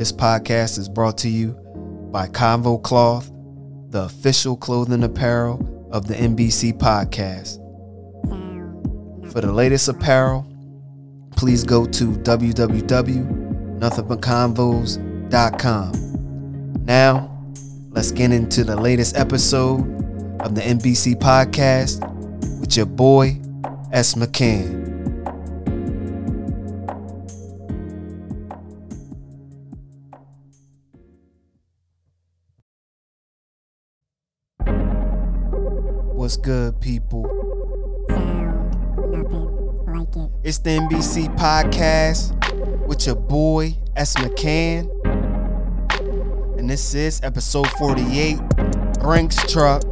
This podcast is brought to you by Convo Cloth, the official clothing apparel of the NBC podcast. For the latest apparel, please go to www.nothingbutconvos.com. Now, let's get into the latest episode of the NBC podcast with your boy, S. McCann. What's good, people? Like it. It's the NBC podcast with your boy S. McCann. And this is episode 48 Brinks Truck.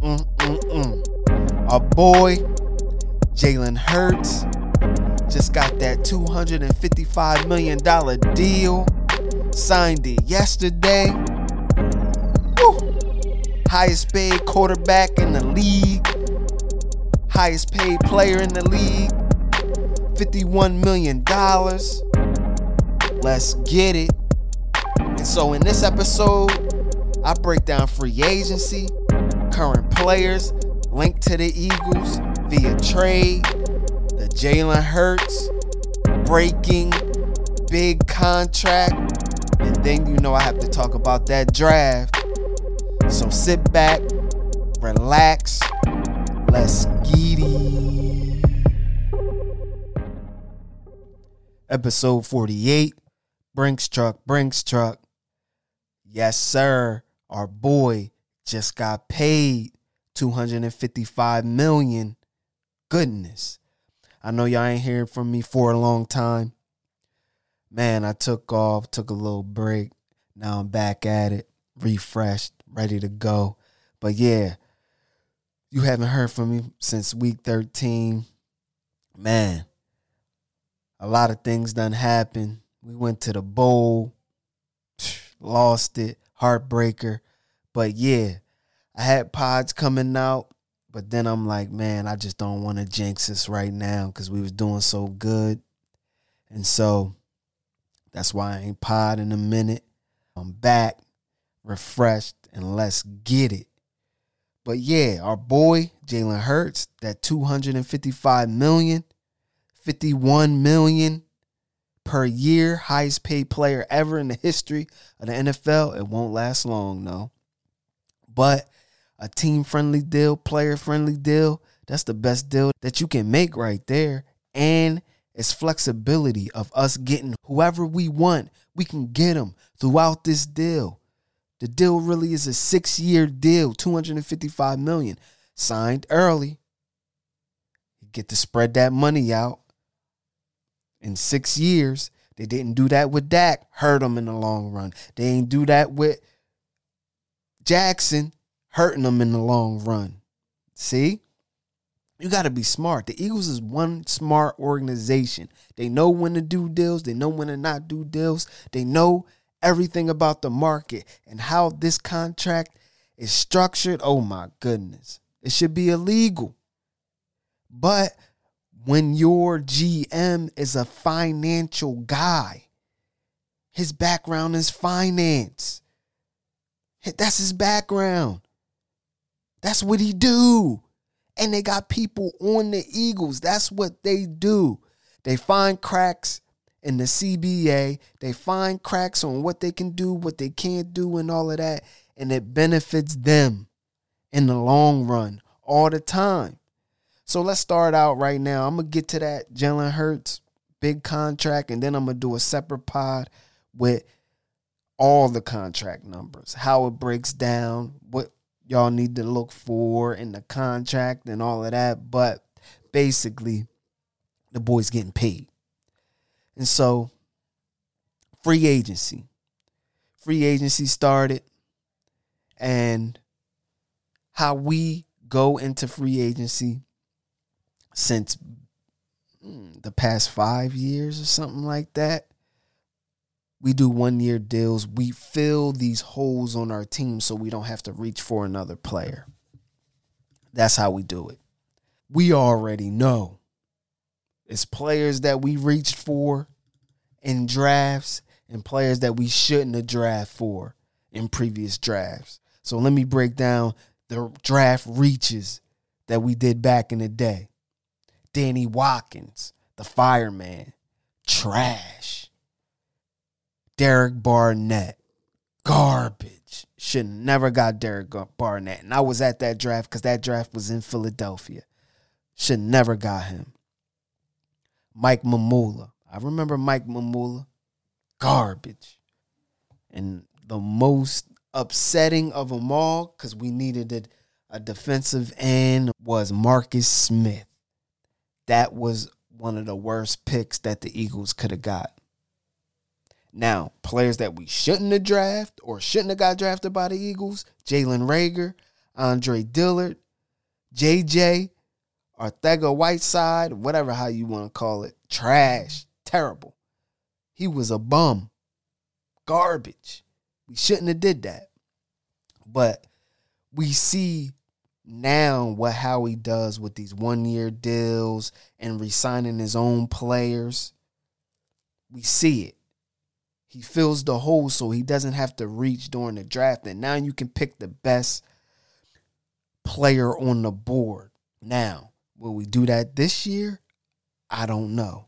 Mm-mm-mm. Our boy, Jalen Hurts, just got that $255 million deal. Signed it yesterday. Highest paid quarterback in the league. Highest paid player in the league. $51 million. Let's get it. And so in this episode, I break down free agency, current players linked to the Eagles via trade, the Jalen Hurts breaking big contract, and then you know I have to talk about that draft. So sit back, relax, let's get it. Episode 48 Brinks Truck, Brinks Truck. Yes, sir. Our boy just got paid 255 million. Goodness. I know y'all ain't hearing from me for a long time. Man, I took off, took a little break. Now I'm back at it, refreshed, ready to go. But yeah, you haven't heard from me since week 13. Man, a lot of things done happened. We went to the bowl, lost it, heartbreaker. But yeah, I had pods coming out, but then I'm like, man, I just don't want to jinx this right now because we was doing so good. And so that's why I ain't pod in a minute. I'm back, refreshed, and let's get it. But yeah, our boy Jalen Hurts, that 255 million, 51 million per year, highest paid player ever in the history of the NFL. It won't last long, no. But a team friendly deal, player friendly deal, that's the best deal that you can make right there. And it's flexibility of us getting whoever we want. We can get them throughout this deal. The deal really is a six year deal, 255 million, signed early. You get to spread that money out in six years. They didn't do that with Dak, hurt him in the long run. They ain't do that with Jackson, hurting them in the long run. See? You got to be smart. The Eagles is one smart organization. They know when to do deals, they know when to not do deals. They know everything about the market and how this contract is structured. Oh my goodness. It should be illegal. But when your GM is a financial guy, his background is finance. That's his background. That's what he do. And they got people on the Eagles. That's what they do. They find cracks in the CBA. They find cracks on what they can do, what they can't do, and all of that. And it benefits them in the long run all the time. So let's start out right now. I'm going to get to that Jalen Hurts big contract, and then I'm going to do a separate pod with all the contract numbers, how it breaks down, what y'all need to look for in the contract and all of that. But basically, the boy's getting paid. And so, free agency. Free agency started, and how we go into free agency since mm, the past five years or something like that. We do one year deals. We fill these holes on our team so we don't have to reach for another player. That's how we do it. We already know it's players that we reached for in drafts and players that we shouldn't have drafted for in previous drafts. So let me break down the draft reaches that we did back in the day. Danny Watkins, the fireman, trash. Derek Barnett, garbage. Should never got Derek Barnett. And I was at that draft because that draft was in Philadelphia. Should never got him. Mike Mamula. I remember Mike Mamula. Garbage. And the most upsetting of them all, because we needed a defensive end, was Marcus Smith. That was one of the worst picks that the Eagles could have got. Now, players that we shouldn't have drafted or shouldn't have got drafted by the Eagles, Jalen Reagor, Andre Dillard, JJ, Arcega-Whiteside, whatever how you want to call it, trash, terrible. He was a bum. Garbage. We shouldn't have did that. But we see now what how he does with these one year deals and resigning his own players. We see it. He fills the hole so he doesn't have to reach during the draft. And now you can pick the best player on the board. Now, will we do that this year? I don't know.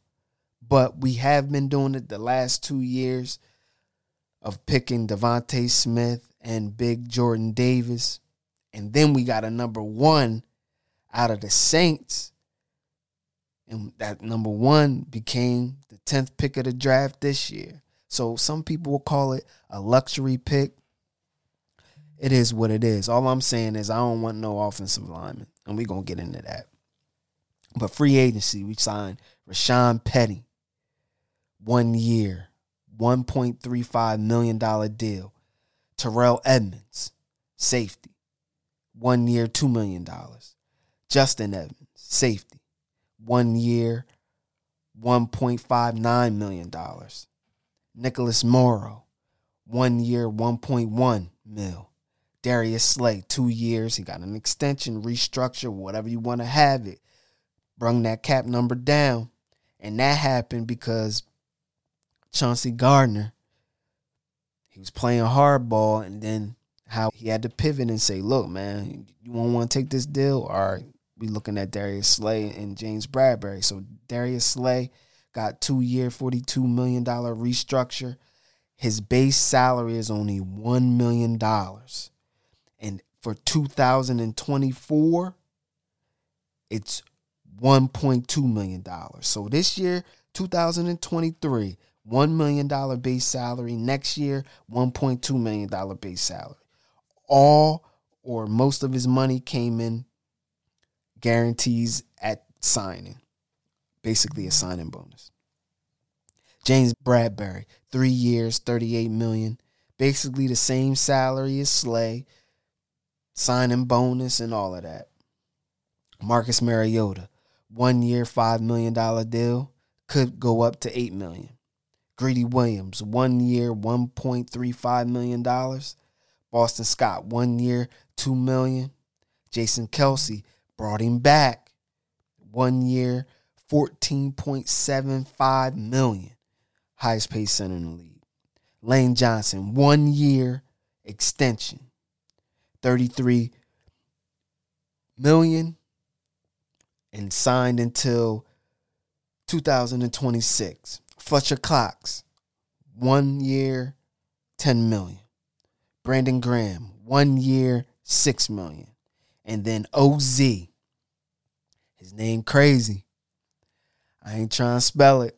But we have been doing it the last two years of picking DeVonta Smith and Big Jordan Davis. And then we got a number one out of the Saints. And that number one became the 10th pick of the draft this year. So some people will call it a luxury pick. It is what it is. All I'm saying is I don't want no offensive lineman. And we're going to get into that. But free agency, we signed Rashaad Penny, One year, $1.35 million deal. Terrell Edmunds, safety. One year, $2 million. Justin Evans, safety. One year, $1.59 million. Nicholas Morrow, one year, 1.1 mil. Darius Slay, two years. He got an extension, restructure, whatever you want to have it. Brung that cap number down. And that happened because Chauncey Gardner, he was playing hardball, and then how he had to pivot and say, look, man, you won't want to take this deal? Right, we looking at Darius Slay and James Bradberry. So Darius Slay got two year, $42 million restructure. His base salary is only $1 million. And for 2024, it's $1.2 million. So this year, 2023, $1 million base salary. Next year, $1.2 million base salary. All or most of his money came in guarantees at signing, basically a signing bonus. James Bradberry, three years, 38 million, basically the same salary as Slay, signing bonus and all of that. Marcus Mariota, one year, $5 million deal, could go up to 8 million. Greedy Williams, one year, $1.35 million. Boston Scott, one year, 2 million. Jason Kelce brought him back. One year, 14.75 million. Highest paid center in the league. Lane Johnson, one year extension. 33 million and signed until 2026. Fletcher Cox, one year, 10 million. Brandon Graham, one year, 6 million. And then OZ, his name crazy. I ain't trying to spell it.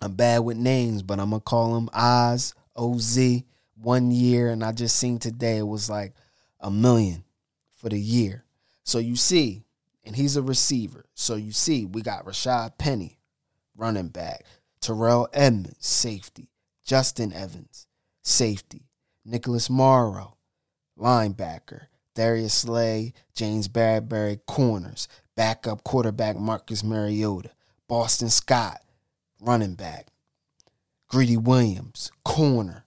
I'm bad with names, but I'm gonna call him Oz OZ. One year, and I just seen today it was like a million for the year. So you see, and he's a receiver. So you see, we got Rashaad Penny, running back, Terrell Edmunds, safety, Justin Evans, safety, Nicholas Morrow, linebacker, Darius Slay, James Bradberry, corners, backup quarterback Marcus Mariota, Boston Scott, running back, Greedy Williams, corner,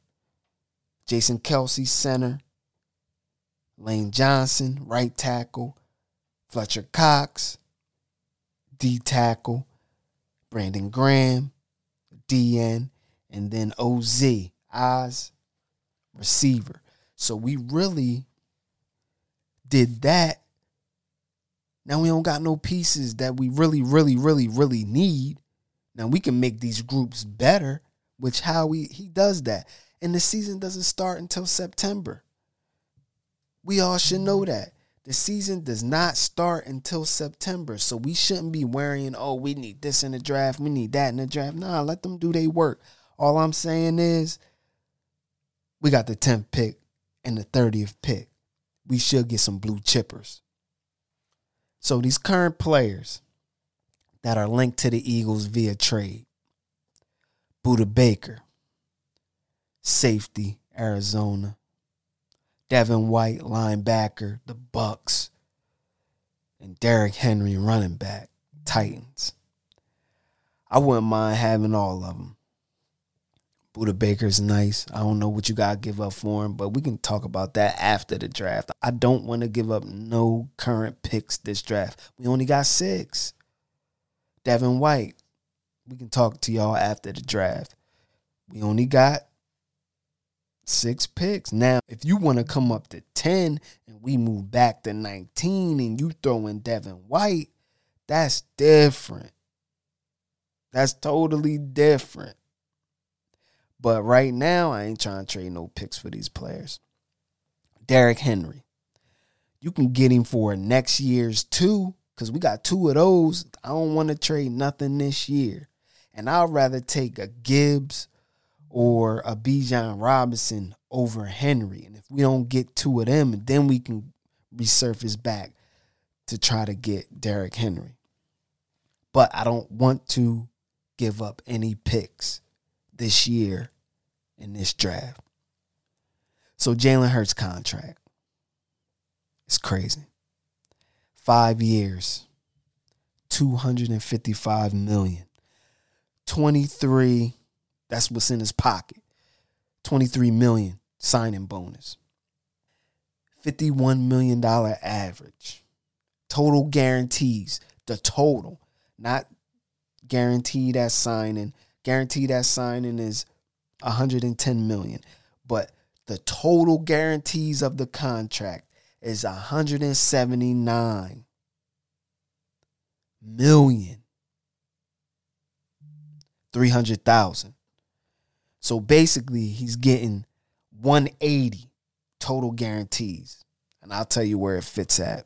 Jason Kelce, center, Lane Johnson, right tackle, Fletcher Cox, D tackle, Brandon Graham, DN, and then OZ, Oz, receiver. So we really did that. Now we don't got no pieces that we really, really, really, really need. Now we can make these groups better, which how we he does that. And the season doesn't start until September. We all should know that. The season does not start until September. So we shouldn't be worrying, oh, we need this in the draft, we need that in the draft. Nah, let them do their work. All I'm saying is we got the 10th pick and the 30th pick. We should get some blue chippers. So these current players that are linked to the Eagles via trade. Budda Baker, safety, Arizona. Devin White, linebacker, the Bucks, and Derrick Henry, running back, Titans. I wouldn't mind having all of them. Budda Baker's nice. I don't know what you got to give up for him, but we can talk about that after the draft. I don't want to give up no current picks this draft. We only got six. Devin White, we can talk to y'all after the draft. We only got six picks. Now, if you want to come up to 10 and we move back to 19 and you throw in Devin White, that's different. That's totally different. But right now, I ain't trying to trade no picks for these players. Derrick Henry. You can get him for next year's two, because we got two of those. I don't want to trade nothing this year. And I'd rather take a Gibbs or a Bijan Robinson over Henry. And if we don't get two of them, then we can resurface back to try to get Derrick Henry. But I don't want to give up any picks this year in this draft. So Jalen Hurts contract. It's crazy. Five years, 255 million. 23 that's what's in his pocket. 23 million signing bonus. 51 million dollar average. Total guarantees, the total, not guaranteed as signing. Guaranteed as signing is 110 million, but the total guarantees of the contract is 179 million. 300,000. So basically, he's getting 180 total guarantees. And I'll tell you where it fits at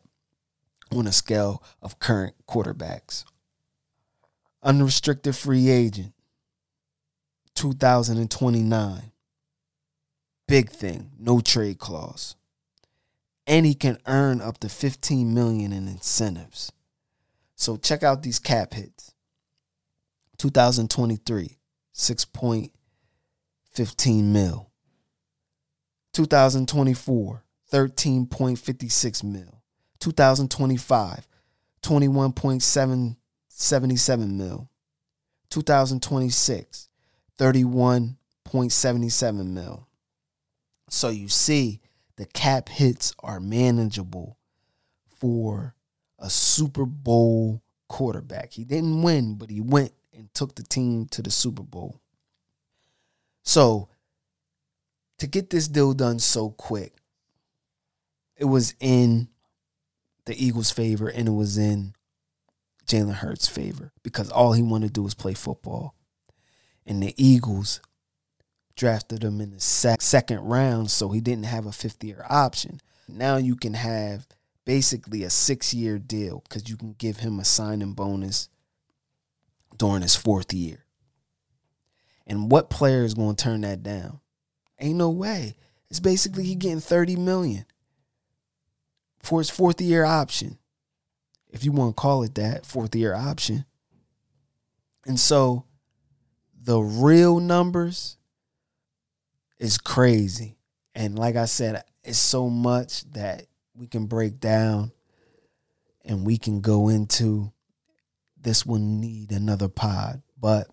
on a scale of current quarterbacks. Unrestricted free agent, 2029. Big thing, no trade clause. And he can earn up to 15 million in incentives. So check out these cap hits. 2023, 6. 15 mil. 2024, 13.56 mil. 2025, 21.777 mil. 2026, 31.77 mil. So you see, the cap hits are manageable for a Super Bowl quarterback. He didn't win, but he went and took the team to the Super Bowl. So to get this deal done so quick, it was in the Eagles' favor and it was in Jalen Hurts' favor because all he wanted to do was play football. And the Eagles drafted him in the sec- second round, so he didn't have a fifth year option. Now you can have basically a six year deal because you can give him a signing bonus during his fourth year. And what player is going to turn that down? Ain't no way. It's basically he getting 30 million for his fourth year option. If you want to call it that, fourth year option. And so the real numbers is crazy. And like I said, it's so much that we can break down and we can go into. This will need another pod. But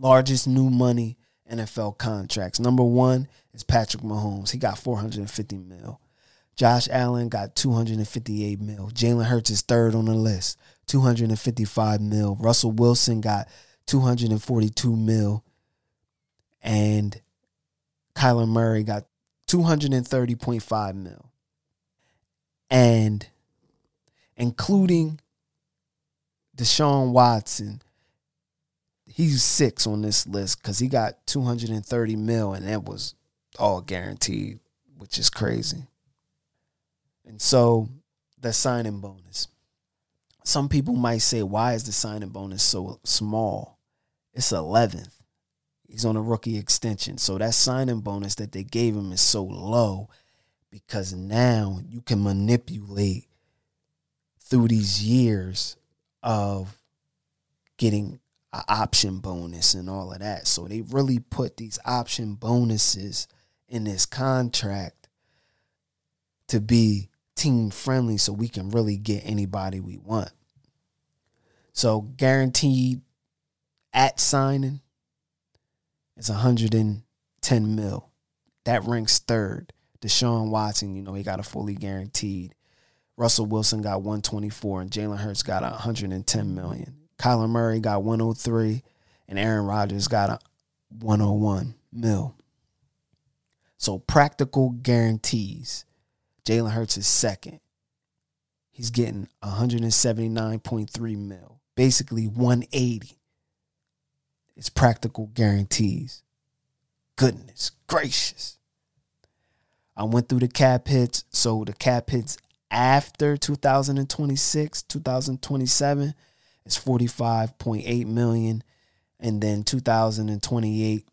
largest new money NFL contracts. Number one is Patrick Mahomes. He got 450 mil. Josh Allen got 258 mil. Jalen Hurts is third on the list, 255 mil. Russell Wilson got 242 mil. and Kyler Murray got 230.5 mil. And including Deshaun Watson, he's six on this list because he got 230 mil and that was all guaranteed, which is crazy. And so the signing bonus. Some people might say, why is the signing bonus so small? It's 11th. He's on a rookie extension. So that signing bonus that they gave him is so low because now you can manipulate through these years of getting an option bonus and all of that. So they really put these option bonuses in this contract to be team friendly so we can really get anybody we want. So guaranteed at signing is 110 mil. That ranks third. Deshaun Watson, you know, he got a fully guaranteed. Russell Wilson got 124 and Jalen Hurts got 110 million. Kyler Murray got 103 and Aaron Rodgers got a 101 mil. So practical guarantees. Jalen Hurts is second. He's getting 179.3 mil, basically 180. It's practical guarantees. Goodness gracious. I went through the cap hits. So the cap hits after 2026, 2027 is 45.8 million. And then 2028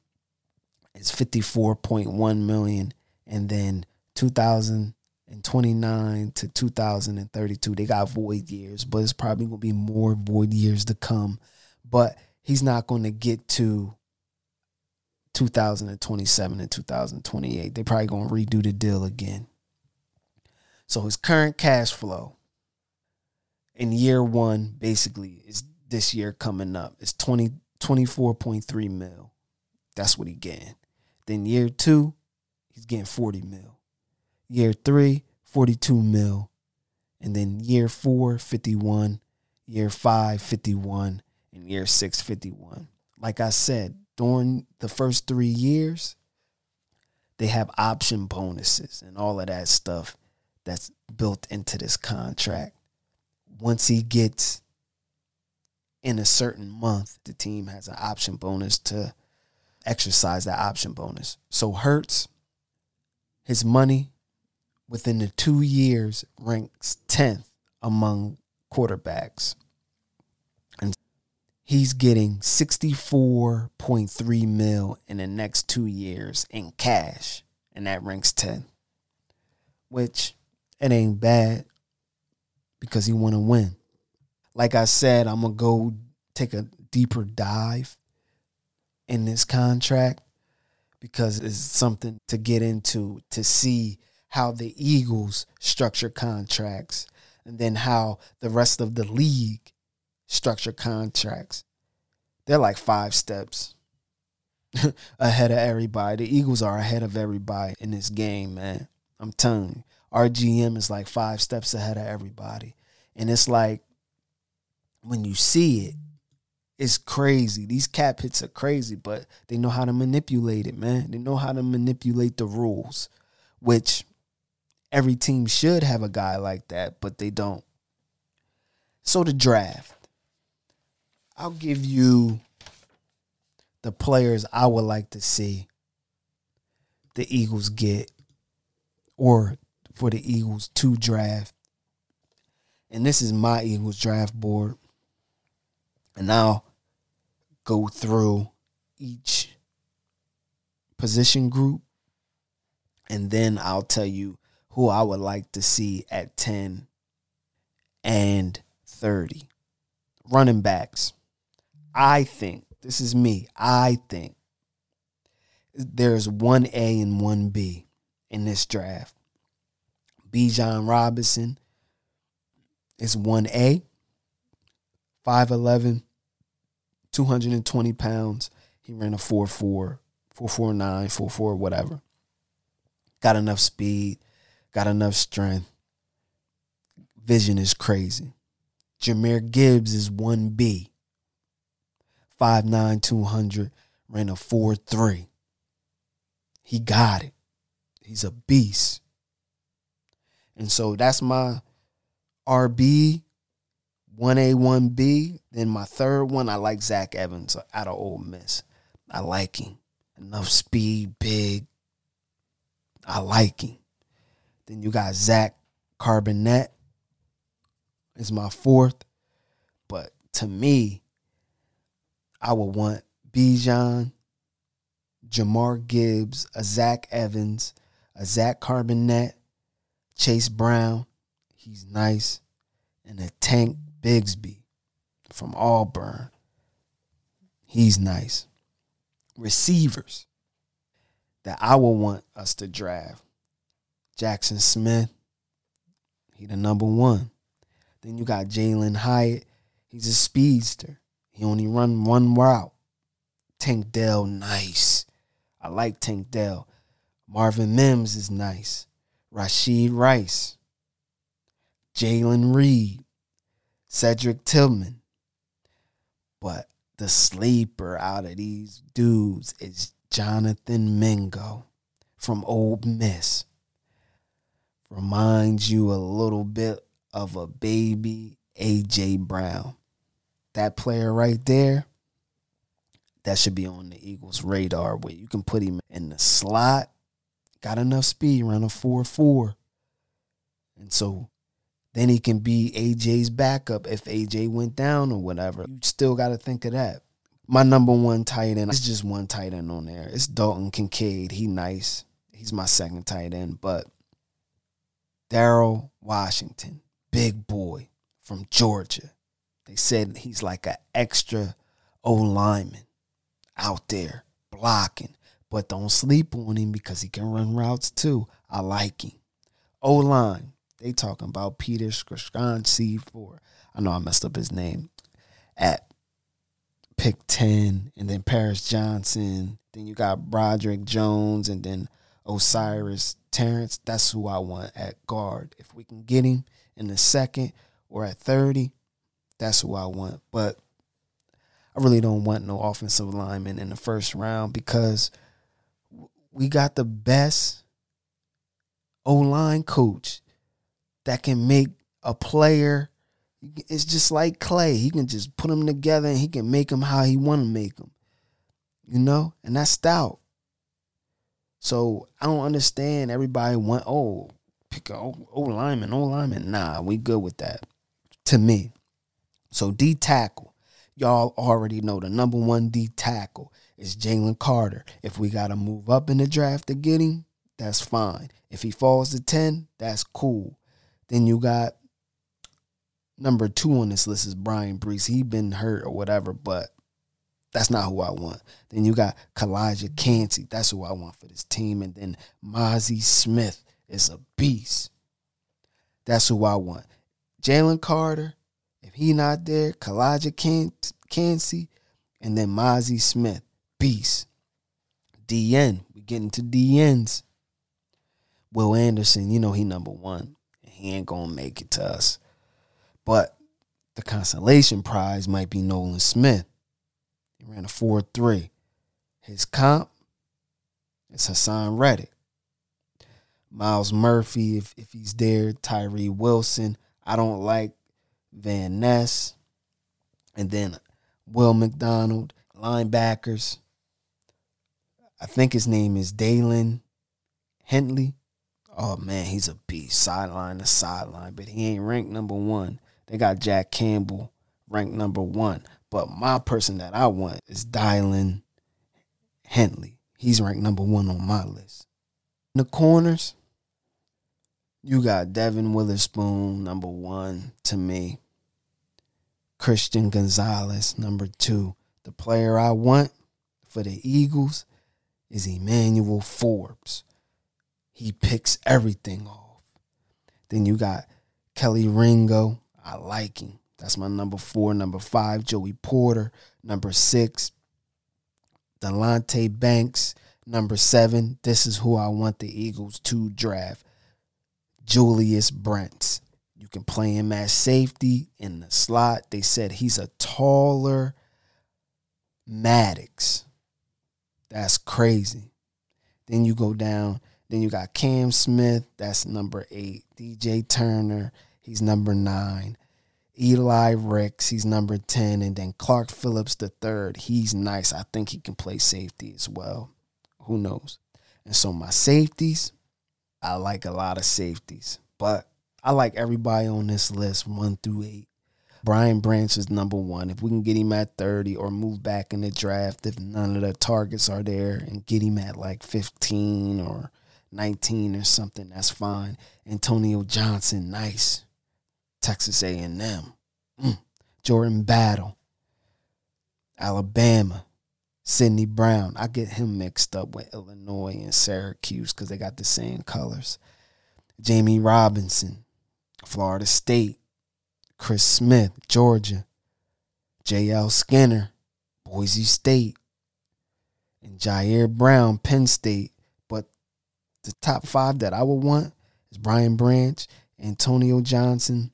is 54.1 million. And then 2029 to 2032, they got void years, but it's probably going to be more void years to come. But he's not going to get to 2027 and 2028. They're probably going to redo the deal again. So his current cash flow in year one basically is this year coming up. It's 20, 24.3 mil. That's what he getting. Then year two, he's getting 40 mil. Year three, 42 mil. And then year four, 51. Year five, 51. And year six, 51. Like I said, during the first three years, they have option bonuses and all of that stuff that's built into this contract. Once he gets in a certain month, the team has an option bonus to exercise that option bonus. So Hurts, his money within the two years ranks 10th among quarterbacks. And he's getting 64.3 mil in the next two years in cash. And that ranks 10th. Which it ain't bad because he want to win. Like I said, I'm going to go take a deeper dive in this contract because it's something to get into to see how the Eagles structure contracts and then how the rest of the league structure contracts. They're like five steps ahead of everybody. The Eagles are ahead of everybody in this game, man. I'm telling you. Our GM is like five steps ahead of everybody. And it's like when you see it, it's crazy. These cap hits are crazy, but they know how to manipulate it, man. They know how to manipulate the rules, which every team should have a guy like that, but they don't. So the draft. I'll give you the players I would like to see the Eagles get or for the Eagles to draft. And this is my Eagles draft board. And I'll go through each position group. And then I'll tell you who I would like to see at 10 and 30. Running backs. I think, this is me, I think there's one A and one B in this draft. Bijan Robinson is 1A, 5'11, 220 pounds. He ran a 4'4, 449, 44, whatever. Got enough speed, got enough strength. Vision is crazy. Jahmyr Gibbs is 1B, 5'9, 200, ran a 4'3. He got it. He's a beast. And so that's my RB, 1A, 1B. Then my third one, I like Zach Evans out of Ole Miss. I like him. Enough speed, big. I like him. Then you got Zach Charbonnet is my fourth. But to me, I would want Bijan, Jahmyr Gibbs, a Zach Evans, a Zach Charbonnet, Chase Brown. He's nice. And a Tank Bigsby from Auburn. He's nice. Receivers that I would want us to draft. Jaxon Smith. He the number one. Then you got Jalin Hyatt. He's a speedster. He only run one route. Tank Dell, nice. I like Tank Dell. Marvin Mims is nice. Rashee Rice. Jayden Reed. Cedric Tillman. But the sleeper out of these dudes is Jonathan Mingo from Ole Miss. Reminds you a little bit of a baby AJ Brown. That player right there, that should be on the Eagles' radar where you can put him in the slot. Got enough speed, run a 4 4. And so then he can be AJ's backup if AJ went down or whatever. You still got to think of that. My number one tight end, it's just one tight end on there. It's Dalton Kincaid. He nice. He's my second tight end. But Darnell Washington, big boy from Georgia. They said he's like an extra O lineman out there blocking. But don't sleep on him because he can run routes too. I like him. O line, they talking about Peter Skoronski for I know I messed up his name at pick 10 and then Paris Johnson. Then you got Broderick Jones and then O'Cyrus Torrence. That's who I want at guard. If we can get him in the second or at 30, that's who I want. But I really don't want no offensive lineman in the first round because we got the best O line coach that can make a player. It's just like Clay. He can just put them together and he can make them how he want to make them. You know, and that's stout. So I don't understand. Everybody want oh pick a O, o lineman, O lineman. Nah, we good with that. To me, so D tackle, y'all already know the number one D tackle is Jalen Carter. If we got to move up in the draft to get him, that's fine. If he falls to 10, that's cool. Then you got number two on this list is Bryan Bresee. He been hurt or whatever, but that's not who I want. Then you got Calijah Kancey. That's who I want for this team. And then Mazi Smith is a beast. That's who I want. Jalen Carter, if he not there, Calijah Kancey, and then Mazi Smith, beast. DN, we getting to DNs. Will Anderson, you know he number one. He ain't gonna make it to us. But the consolation prize might be Nolan Smith. He ran a 4-3. His comp is Haason Reddick. Myles Murphy, if, if he's there, Tyree Wilson. I don't like Van Ness. And then Will McDonald, linebackers. I think his name is Dalen Huntley. Oh man, he's a beast. Sideline to sideline, but he ain't ranked number one. They got Jack Campbell ranked number one. But my person that I want is Daiyan Henley. He's ranked number one on my list. In the corners, you got Devon Witherspoon, number one to me. Christian Gonzalez, number two. The player I want for the Eagles is Emmanuel Forbes. He picks everything off. Then you got Kelee Ringo. I like him. That's my number four. Number five, Joey Porter. Number six, Deonte Banks. Number seven, this is who I want the Eagles to draft. Julius Brents. You can play him as safety in the slot. They said he's a taller Maddox. That's crazy. Then you go down. Then you got Cam Smith, that's number eight. DJ Turner, he's number nine. Eli Ricks, he's number 10. And then Clark Phillips the third. He's nice. I think he can play safety as well. Who knows? And so my safeties, I like a lot of safeties. But I like everybody on this list, one through eight. Brian Branch is number one. If we can get him at 30 or move back in the draft, if none of the targets are there, and get him at like 15 or 19 or something, that's fine. Antonio Johnson, nice. Texas A&M. Mm. Jordan Battle. Alabama. Sydney Brown. I get him mixed up with Illinois and Syracuse because they got the same colors. Jammie Robinson. Florida State. Chris Smith, Georgia, J.L. Skinner, Boise State, and Ji'Ayir Brown, Penn State. But the top five that I would want is Brian Branch, Antonio Johnson,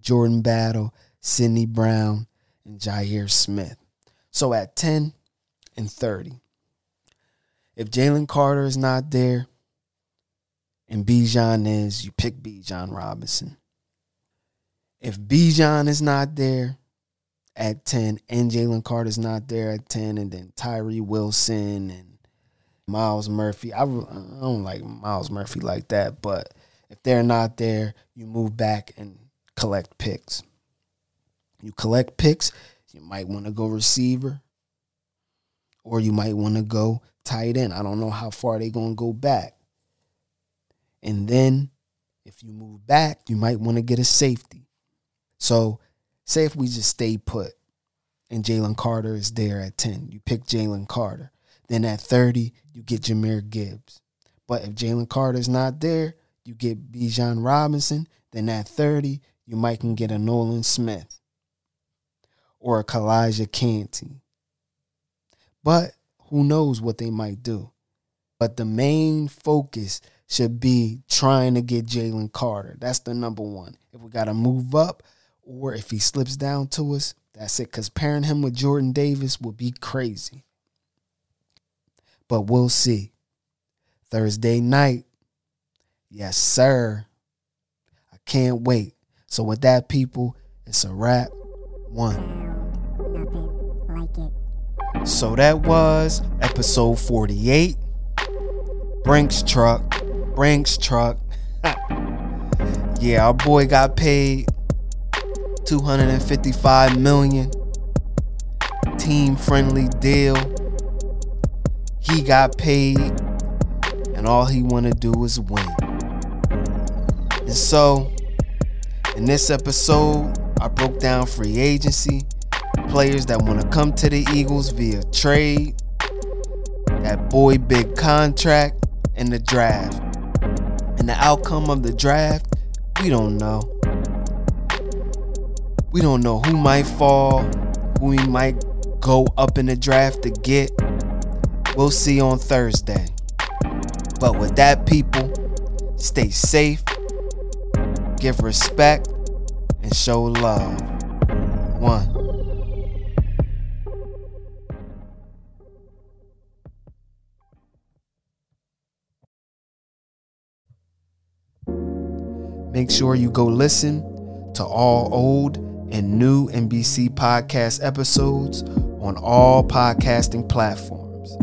Jordan Battle, Sydney Brown, and Jair Smith. So at 10 and 30, if Jalen Carter is not there and Bijan is, you pick Bijan Robinson. If Bijan is not there at 10 and Jalen Carter's not there at 10, and then Tyree Wilson and Myles Murphy, I, I don't like Myles Murphy like that, but if they're not there, you move back and collect picks. You collect picks, you might want to go receiver or you might want to go tight end. I don't know how far they're going to go back. And then if you move back, you might want to get a safety. So, say if we just stay put and Jalen Carter is there at 10, you pick Jalen Carter. Then at 30, you get Jahmyr Gibbs. But if Jalen Carter is not there, you get Bijan Robinson. Then at 30, you might can get a Nolan Smith or a Calijah Kancey. But who knows what they might do. But the main focus should be trying to get Jalen Carter. That's the number one. If we got to move up, or if he slips down to us, that's it. Because pairing him with Jordan Davis would be crazy. But we'll see. Thursday night. Yes, sir. I can't wait. So, with that, people, it's a wrap. One. So that was episode 48. Brinks truck. Brinks truck. yeah, our boy got paid 255 million. Team friendly deal. He got paid and all he want to do is win. And so, in this episode, I broke down free agency, players that want to come to the Eagles via trade, that boy big contract, and the draft. And the outcome of the draft, we don't know. We don't know who might fall, who we might go up in the draft to get. We'll see on Thursday. But with that, people, stay safe, give respect, and show love. One. Make sure you go listen to all old and new NBC podcast episodes on all podcasting platforms.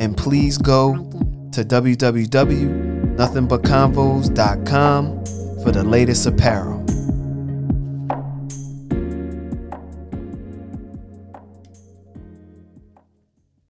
And please go to www.nothingbutconvos.com for the latest apparel.